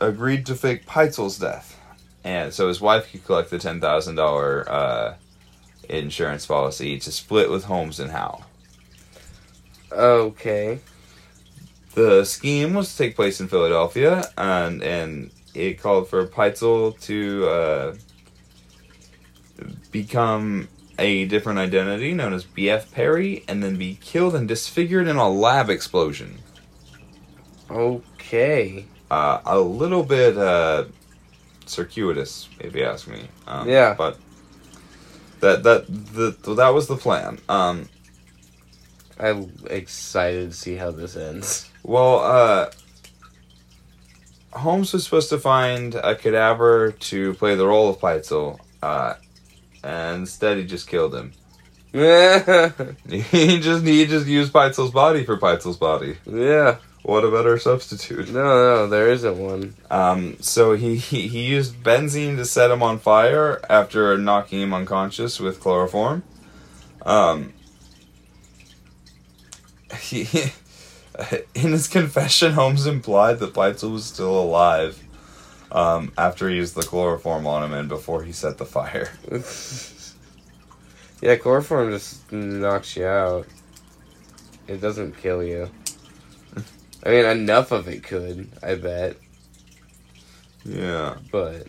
S1: agreed to fake Pitezel's death, and so his wife could collect the ten thousand dollar uh, insurance policy to split with Holmes and Howe.
S2: Okay.
S1: The scheme was to take place in Philadelphia, and and it called for Pitezel to uh, become a different identity known as B.F. Perry, and then be killed and disfigured in a lab explosion.
S2: Okay.
S1: Uh, a little bit uh, circuitous, if you ask me. Um,
S2: Yeah.
S1: but that that the that was the plan. Um,
S2: I'm excited to see how this ends.
S1: Well, uh, Holmes was supposed to find a cadaver to play the role of Pitezel, uh, and instead he just killed him.
S2: yeah. (laughs) (laughs)
S1: He just he just used Pitezel's body for Pitezel's body.
S2: Yeah.
S1: What a better substitute.
S2: no, there isn't one.
S1: Um, so he, he he used benzene to set him on fire after knocking him unconscious with chloroform. Um, (laughs) he, (laughs) in his confession, Holmes implied that Pitezel was still alive um, after he used the chloroform on him and before he set the fire. (laughs)
S2: yeah, chloroform just knocks you out. It doesn't kill you. I mean, enough of it could, I bet,
S1: Yeah.
S2: but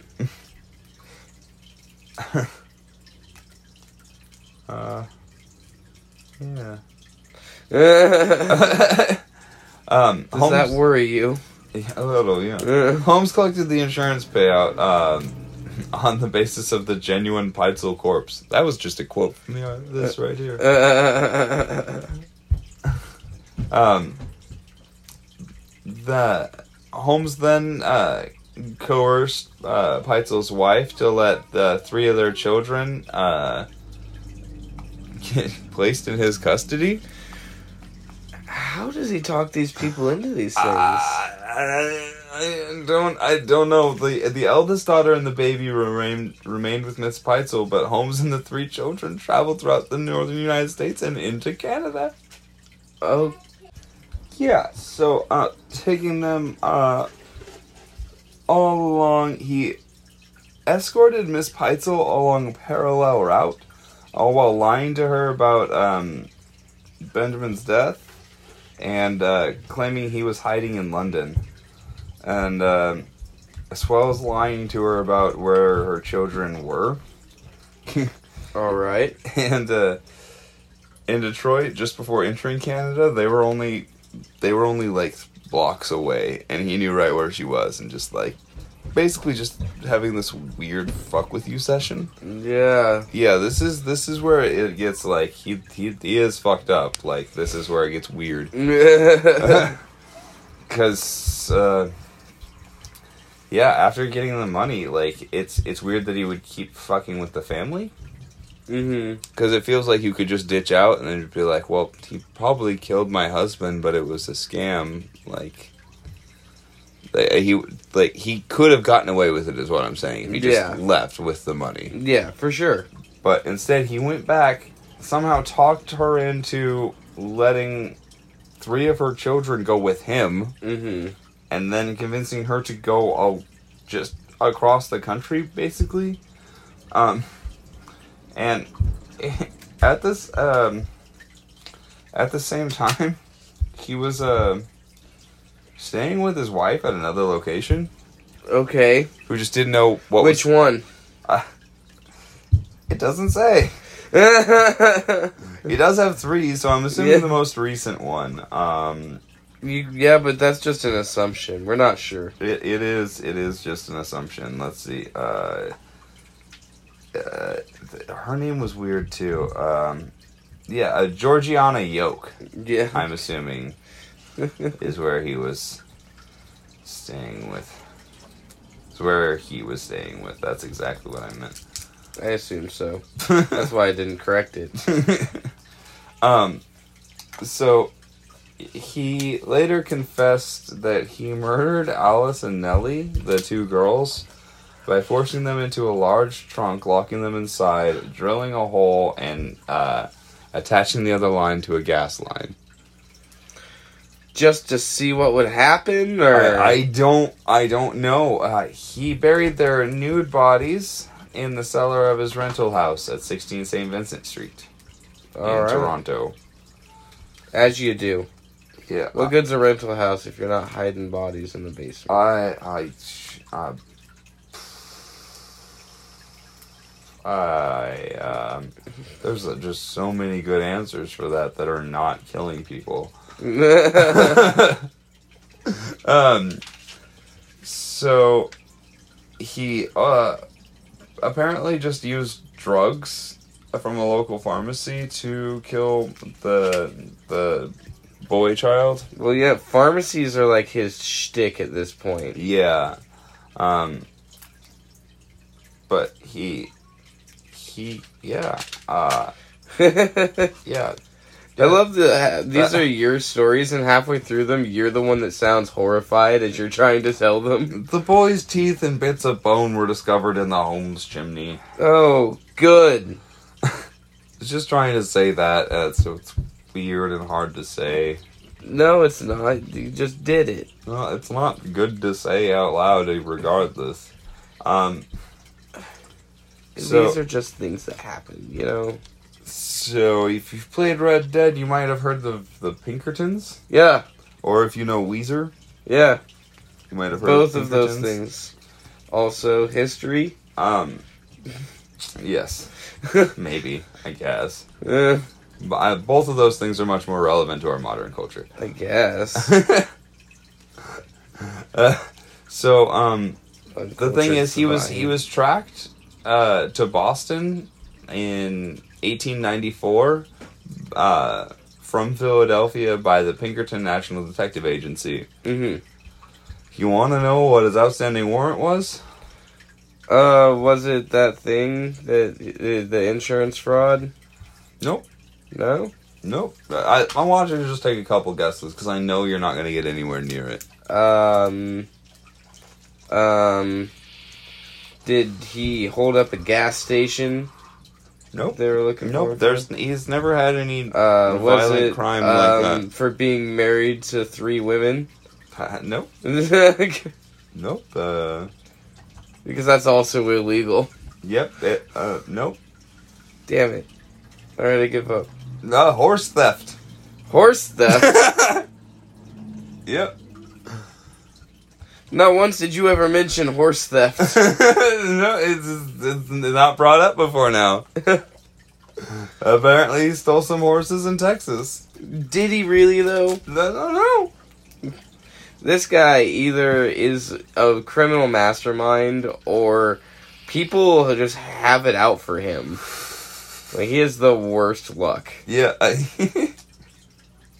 S2: (laughs)
S1: Uh, yeah.
S2: Does
S1: um, Holmes,
S2: that worry you?
S1: A little, yeah. Holmes collected the insurance payout um, (laughs) on the basis of the genuine Pitezel corpse. That was just a quote from the, this right here. (laughs) Um, the Holmes then uh, coerced uh, Pitezel's wife to let the three of their children uh, (laughs) get placed in his custody.
S2: How does he talk these people into these things?
S1: I, I don't. I don't know. the The eldest daughter and the baby remained remained with Miss Pitezel, but Holmes and the three children traveled throughout the northern United States and into Canada.
S2: oh,
S1: Yeah, so uh, taking them uh, all along, he escorted Miss Pitezel along a parallel route, all while lying to her about um, Benjamin's death and uh, claiming he was hiding in London, and uh, as well as lying to her about where her children were. (laughs)
S2: All right.
S1: and uh, in Detroit, just before entering Canada, they were only they were only like blocks away, and he knew right where she was, and just like basically just having this weird fuck with you session.
S2: Yeah.
S1: Yeah, this is this is where it gets like he he, he is fucked up. Like this is where it gets weird (laughs) because uh, yeah, after getting the money, like it's it's weird that he would keep fucking with the family.
S2: mhm.
S1: Because it feels like you could just ditch out and then be like, well, he probably killed my husband, but it was a scam. Like, like, he like he could have gotten away with it, is what I'm saying. If he just
S2: Yeah.
S1: left with the money,
S2: Yeah, for sure.
S1: but instead he went back, somehow talked her into letting three of her children go with him,
S2: Mhm.
S1: and then convincing her to go uh, just across the country, basically. Um, and (laughs) at this um, at the same time, he was uh, staying with his wife at another location,
S2: Okay.
S1: who just didn't know what.
S2: Which
S1: was,
S2: one?
S1: It doesn't say. (laughs) He does have three, so I'm assuming
S2: Yeah.
S1: the most recent one. Um,
S2: yeah, but that's just an assumption. We're not sure.
S1: It, it is it is just an assumption. Let's see. Uh, uh, th- her name was weird too. Um, yeah, uh, Georgiana Yoke.
S2: Yeah.
S1: I'm assuming (laughs) is where he was staying with. Is where he was staying with. That's exactly what I meant.
S2: I assume so. (laughs) That's why I didn't correct it. (laughs)
S1: um, so he later confessed that he murdered Alice and Nellie, the two girls, by forcing them into a large trunk, locking them inside, drilling a hole, and uh, attaching the other line to a gas line.
S2: Just to see what would happen, or
S1: I, I don't, I don't know. Uh, he buried their nude bodies in the cellar of his rental house at 16 St. Vincent Street in
S2: all right,
S1: Toronto.
S2: as you do.
S1: Yeah,
S2: What good's a rental house if you're not hiding bodies in the basement?
S1: I I uh, I um, there's uh, just so many good answers for that that are not killing people. (laughs) um, so he uh apparently just used drugs from a local pharmacy to kill the the boy child.
S2: well, yeah, pharmacies are like his shtick at this point.
S1: Yeah. Um but he he yeah. Uh (laughs)
S2: I love the these are your stories, and halfway through them, you're the one that sounds horrified as you're trying to tell them.
S1: The boy's teeth and bits of bone were discovered in the home's chimney.
S2: Oh, good. (laughs)
S1: It's just trying to say that, uh, so it's weird and hard to say.
S2: No, it's not. You just did it.
S1: No, it's not good to say out loud, regardless. Um, So-
S2: These are just things that happen, you know.
S1: So if you've played Red Dead, you might have heard of the Pinkertons,
S2: Yeah,
S1: or if you know Weezer,
S2: yeah.
S1: you might have heard
S2: Both
S1: of,
S2: of those
S1: Pinkertons.
S2: things. Also, history.
S1: Um, yes, (laughs) maybe I guess.
S2: Eh,
S1: But I, both of those things are much more relevant to our modern culture.
S2: I guess. (laughs)
S1: uh, so, um, the thing is, he was he was tracked uh, to Boston in 1894 uh, from Philadelphia by the Pinkerton National Detective Agency.
S2: hmm
S1: You want to know what his outstanding warrant was?
S2: Uh, was it that thing that the, the insurance fraud?
S1: Nope.
S2: No.
S1: Nope. I, I want you to just take a couple guesses because I know you're not going to get anywhere near it.
S2: Um. Um. Did he hold up a gas station?
S1: Nope.
S2: They were looking
S1: Nope.
S2: forward
S1: There's he's never had any
S2: Uh,
S1: violent
S2: it
S1: crime
S2: um,
S1: like
S2: for being married to three women?
S1: that. Nope.
S2: because (laughs)
S1: Nope. Uh,
S2: that's also illegal.
S1: yep. It, uh, nope.
S2: Damn it. Alright, I give up.
S1: No horse theft.
S2: Horse theft? (laughs) (laughs)
S1: yep.
S2: Not once did you ever mention horse theft. (laughs)
S1: no, it's, it's not brought up before now. (laughs) Apparently, he stole some horses in Texas.
S2: did he really, though?
S1: I don't know.
S2: This guy either is a criminal mastermind or people just have it out for him. Like, he has the worst luck.
S1: Yeah. I, (laughs)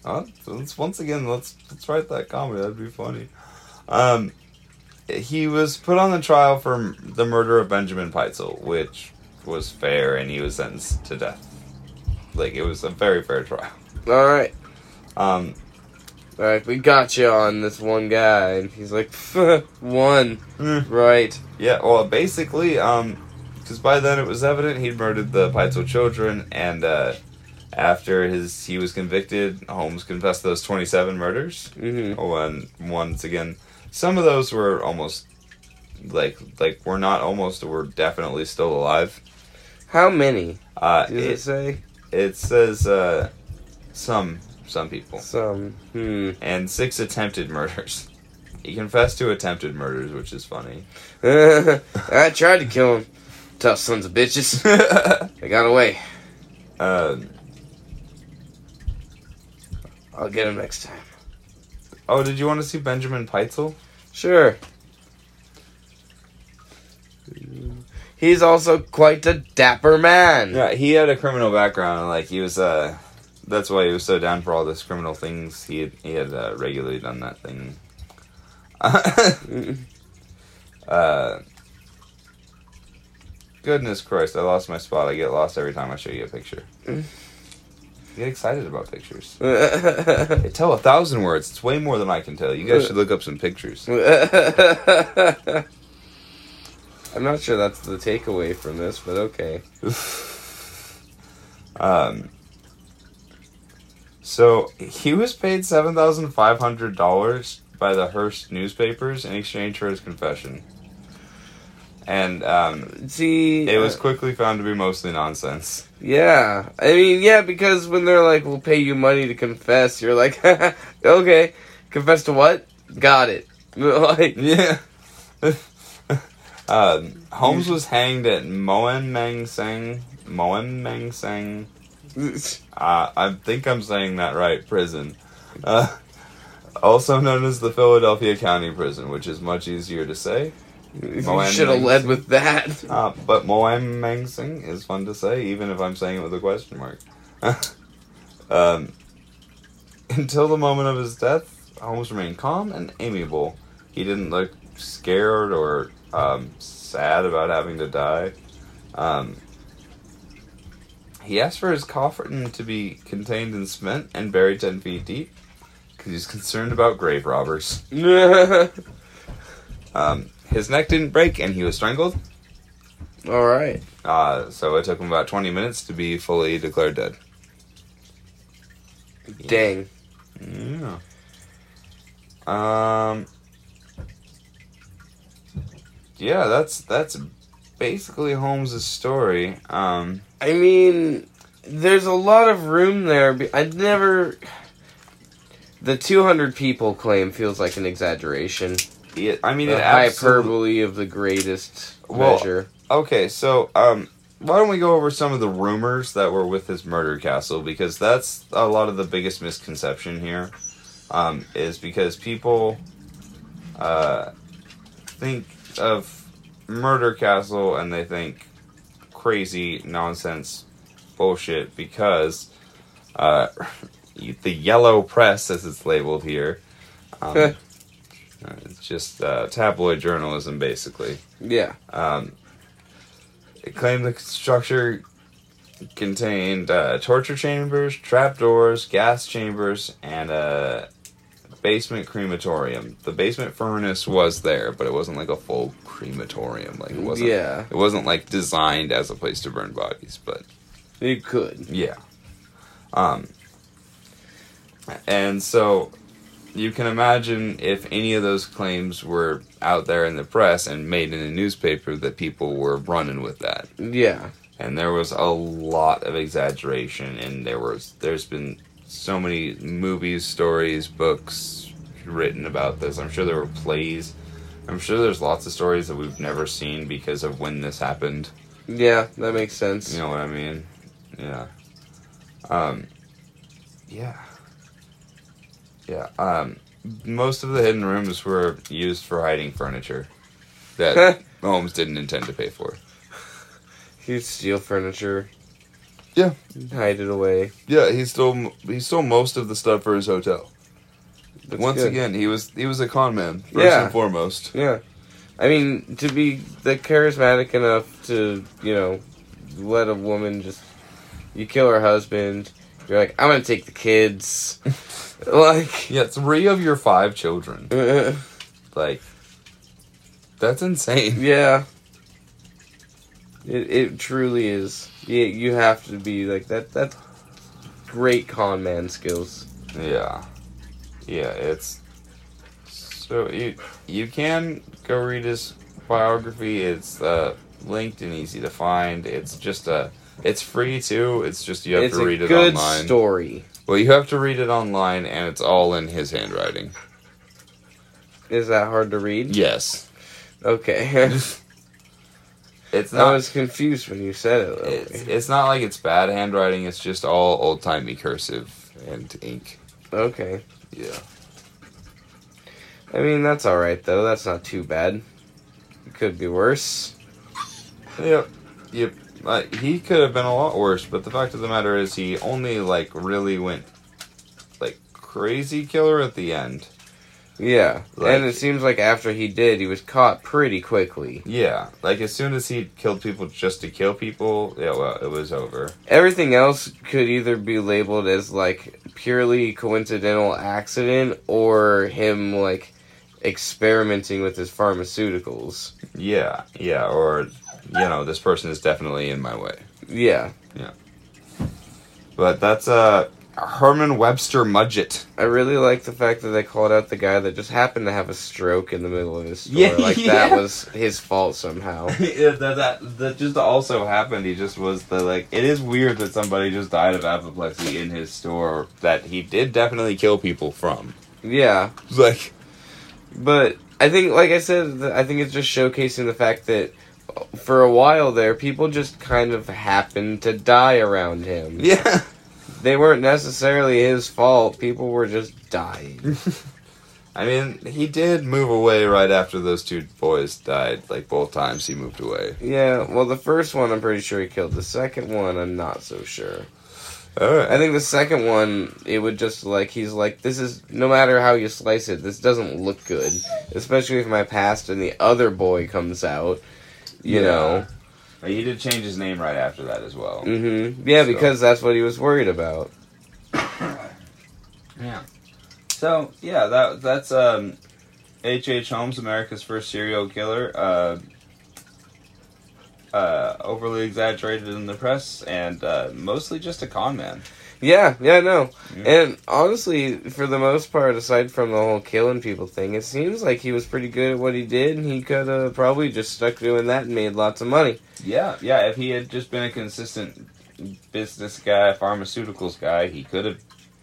S1: uh, let's once again let's let's write that comedy. That'd be funny. Um, he was put on the trial for the murder of Benjamin Pitezel, which was fair, and he was sentenced to death. Like it was a very fair trial.
S2: Alright.
S1: Um,
S2: Alright, we got you on this one guy. And he's like, (laughs) one.
S1: mm,
S2: Right.
S1: yeah. Well, basically, um, because by then it was evident he'd murdered the Pitezel children, and uh, after his he was convicted, Holmes confessed those twenty-seven murders.
S2: hmm
S1: Oh, and once again, some of those were almost like like we're not almost we're definitely still alive.
S2: How many?
S1: Uh,
S2: Does it,
S1: it,
S2: say?
S1: it says uh, some some people
S2: Some. Hmm.
S1: and six attempted murders. He confessed to attempted murders, which is funny. (laughs)
S2: I tried to kill him. Tough sons of bitches. (laughs) They got away.
S1: uh,
S2: I'll get him next time.
S1: Oh, did you want to see Benjamin Pitezel?
S2: Sure. He's also quite a dapper man.
S1: Yeah, he had a criminal background. Like he was, uh, that's why he was so down for all this criminal things. He had, he had uh, regularly done that thing.
S2: Mm. (laughs)
S1: uh, goodness Christ, I lost my spot. I get lost every time I show you a picture. Get excited about pictures. (laughs) They tell a thousand words. It's way more than I can tell. You guys should look up some pictures.
S2: I'm not sure that's the takeaway from this, but okay. (laughs)
S1: um, so he was paid seven thousand five hundred dollars by the Hearst newspapers in exchange for his confession, and um,
S2: See,
S1: it was
S2: uh,
S1: quickly found to be mostly nonsense.
S2: yeah. I mean, yeah, because when they're like, "We'll pay you money to confess," you're like, (laughs) "Okay, confess to what? Got it." (laughs) like,
S1: Yeah. um, (laughs) Holmes was hanged at Moyamensing. Moen Meng Seng. Uh, I think I'm saying that right. Prison. Uh, also known as the Philadelphia County Prison, which is much easier to say.
S2: You
S1: Moen
S2: should have led with that.
S1: Uh, (laughs) but Moyamensing is fun to say, even if I'm saying it with a question mark. (laughs) um, until the moment of his death, Holmes remained calm and amiable. He didn't look scared or um, sad about having to die. Um, he asked for his coffin to be contained in cement and buried 10 feet deep because he's concerned about grave robbers. (laughs) Um, his neck didn't break and he was strangled.
S2: All right.
S1: Uh, so it took him about 20 minutes to be fully declared dead.
S2: Dang.
S1: Yeah. Um. Yeah, that's that's basically Holmes' story. Um.
S2: I mean, there's a lot of room there. but I never. The 200 people claim feels like an exaggeration.
S1: It, I mean,
S2: The
S1: it absolutely.
S2: hyperbole of the greatest
S1: Well,
S2: measure.
S1: Okay, so um, why don't we go over some of the rumors that were with his murder castle because that's a lot of the biggest misconception here. Um, is because people uh, think of murder castle and they think crazy nonsense bullshit because uh, (laughs) the yellow press, as it's labeled here, um, (laughs) it's just uh, tabloid journalism, basically.
S2: Yeah.
S1: Um, it claimed the structure contained uh, torture chambers, trapdoors, gas chambers, and a basement crematorium. The basement furnace was there, but it wasn't like a full crematorium. Like it wasn't.
S2: Yeah.
S1: It wasn't like designed as a place to burn bodies, but
S2: It could.
S1: Yeah. Um. And so, you can imagine if any of those claims were out there in the press and made in a newspaper that people were running with that.
S2: Yeah.
S1: And there was a lot of exaggeration, and there was there's been so many movies, stories, books written about this. I'm sure there were plays. I'm sure there's lots of stories that we've never seen because of when this happened.
S2: Yeah, that makes sense.
S1: You know what I mean? Yeah. Um. Yeah. Yeah. Um. Most of the hidden rooms were used for hiding furniture that (laughs) Holmes didn't intend to pay for.
S2: He'd steal furniture.
S1: Yeah.
S2: Hide it away.
S1: Yeah, he stole he stole most of the stuff for his hotel.
S2: That's
S1: Once
S2: good.
S1: again, he was he was a con man first
S2: Yeah.
S1: and foremost.
S2: Yeah. I mean, to be the charismatic enough to, you know, let a woman just you kill her husband, you're like, I'm gonna take the kids. (laughs) like
S1: Yeah, three of your five children. (laughs)
S2: uh,
S1: Like, that's insane.
S2: Yeah. It it truly is. Yeah, you have to be like that that's great con man skills.
S1: Yeah, yeah. It's so you you can go read his biography. It's uh, linked and easy to find. It's just a it's free too. It's just you have
S2: it's
S1: to
S2: a
S1: read it
S2: good
S1: online.
S2: story.
S1: Well, you have to read it online, and it's all in his handwriting.
S2: Is that hard to read?
S1: Yes,
S2: Okay. (laughs)
S1: it's not.
S2: I was confused when you said it.
S1: It's, it's not like it's bad handwriting. It's just all old timey cursive and ink.
S2: Okay.
S1: Yeah.
S2: I mean, that's alright, though. That's not too bad. It could be worse.
S1: Yep. Yep. Uh, he could have been a lot worse, but the fact of the matter is, he only like really went like crazy killer at the end.
S2: Yeah.
S1: Like-
S2: and it seems like after he did, he was caught pretty quickly.
S1: Yeah, like as soon as he killed people just to kill people, yeah, well, it was over.
S2: Everything else could either be labeled as like purely coincidental accident or him like experimenting with his pharmaceuticals.
S1: Yeah, yeah, or you know, this person is definitely in my way.
S2: Yeah. Yeah.
S1: But that's uh Herman Webster Mudgett.
S2: I really like the fact that they called out the guy that just happened to have a stroke in the middle of his store.
S1: Yeah,
S2: like (laughs)
S1: yeah.
S2: that was his fault somehow. (laughs)
S1: yeah, that, that that just also happened. He just was the like. It is weird that somebody just died of apoplexy in his store that he did definitely kill people from.
S2: Yeah.
S1: Like,
S2: But I think, like I said, I think it's just showcasing the fact that for a while there, people just kind of happened to die around him. (laughs)
S1: yeah,
S2: They weren't necessarily his fault. People were just dying. (laughs)
S1: I mean, he did move away right after those two boys died. Like both times, he moved away.
S2: yeah, well, the first one I'm pretty sure he killed. The second one, I'm not so sure.
S1: All right.
S2: I think the second one, it would just like he's like, this is no matter how you slice it, this doesn't look good, especially if my past and the other boy comes out. You
S1: Yeah.
S2: know,
S1: he did change his name right after that as well.
S2: hmm yeah,
S1: So-
S2: because that's what he was worried about. (coughs)
S1: Yeah. So yeah, that that's um, H. H. Holmes, America's first serial killer. Uh, uh, overly exaggerated in the press and uh, mostly just a con man.
S2: Yeah, yeah, no.
S1: Yeah.
S2: And honestly, for the most part, aside from the whole killing people thing, it seems like he was pretty good at what he did, and he could have probably just stuck doing that and made lots of money.
S1: Yeah, yeah. If he had just been a consistent business guy, pharmaceuticals guy, he could have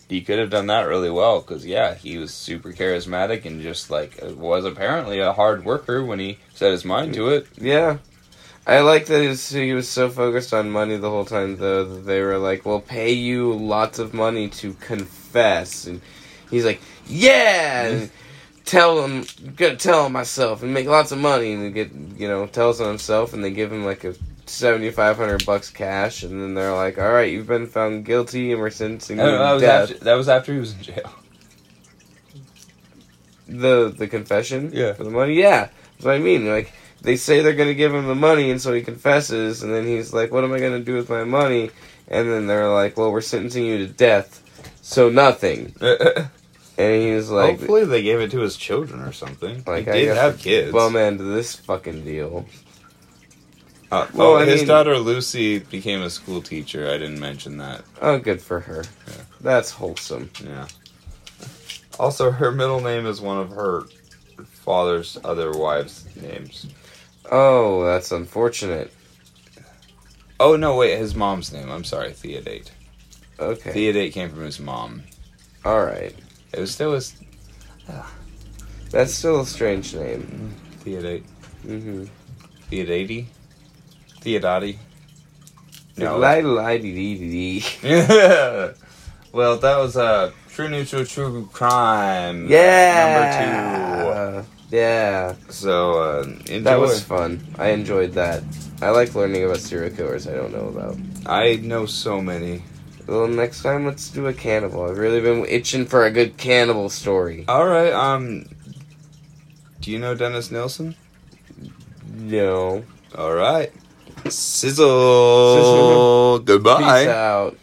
S1: he could have done that really well. Because yeah, he was super charismatic and just like was apparently a hard worker when he set his mind to it.
S2: Yeah. I like that his, he was so focused on money the whole time, though, that they were like, we'll pay you lots of money to confess. And he's like, yeah! And tell him, gonna tell him myself and make lots of money. And get, you know, tells on himself, and they give him like a 7500 bucks cash. And then they're like, alright, you've been found guilty, and we're sentencing you to
S1: was
S2: death.
S1: after, that was after he was in jail.
S2: The, the confession?
S1: Yeah.
S2: For the money? Yeah. That's what I mean. Like, they say they're going to give him the money, and so he confesses, and then he's like, What am I going to do with my money? And then they're like, Well, we're sentencing you to death, so nothing. (laughs) And he's like,
S1: Hopefully, they gave it to his children or something.
S2: Like,
S1: he
S2: I
S1: did have kids.
S2: Bum end to this fucking deal.
S1: Uh,
S2: Well,
S1: oh,
S2: I
S1: his
S2: mean-
S1: daughter Lucy became a school teacher. I didn't mention that.
S2: Oh, good for her.
S1: Yeah.
S2: That's wholesome.
S1: Yeah. Also, her middle name is one of her father's other wives' names.
S2: Oh, that's unfortunate.
S1: Oh no, wait, his mom's name. I'm sorry, Theodate.
S2: Okay.
S1: Theodate came from his mom.
S2: All right.
S1: It was still his
S2: That's still a strange name.
S1: Theodate.
S2: Mm-hmm.
S1: Theodate. Theodati. No. Yeah. (laughs) Well, that was uh, True Neutral True Crime.
S2: Yeah.
S1: Number
S2: Yeah.
S1: So, uh, enjoy.
S2: That was fun. I enjoyed that. I like learning about serial killers I don't know about.
S1: I know so many.
S2: Well, next time let's do a cannibal. I've really been itching for a good cannibal story.
S1: Alright, um. Do you know Dennis Nilsen?
S2: No.
S1: Alright. Sizzle. (laughs) Goodbye.
S2: Peace out.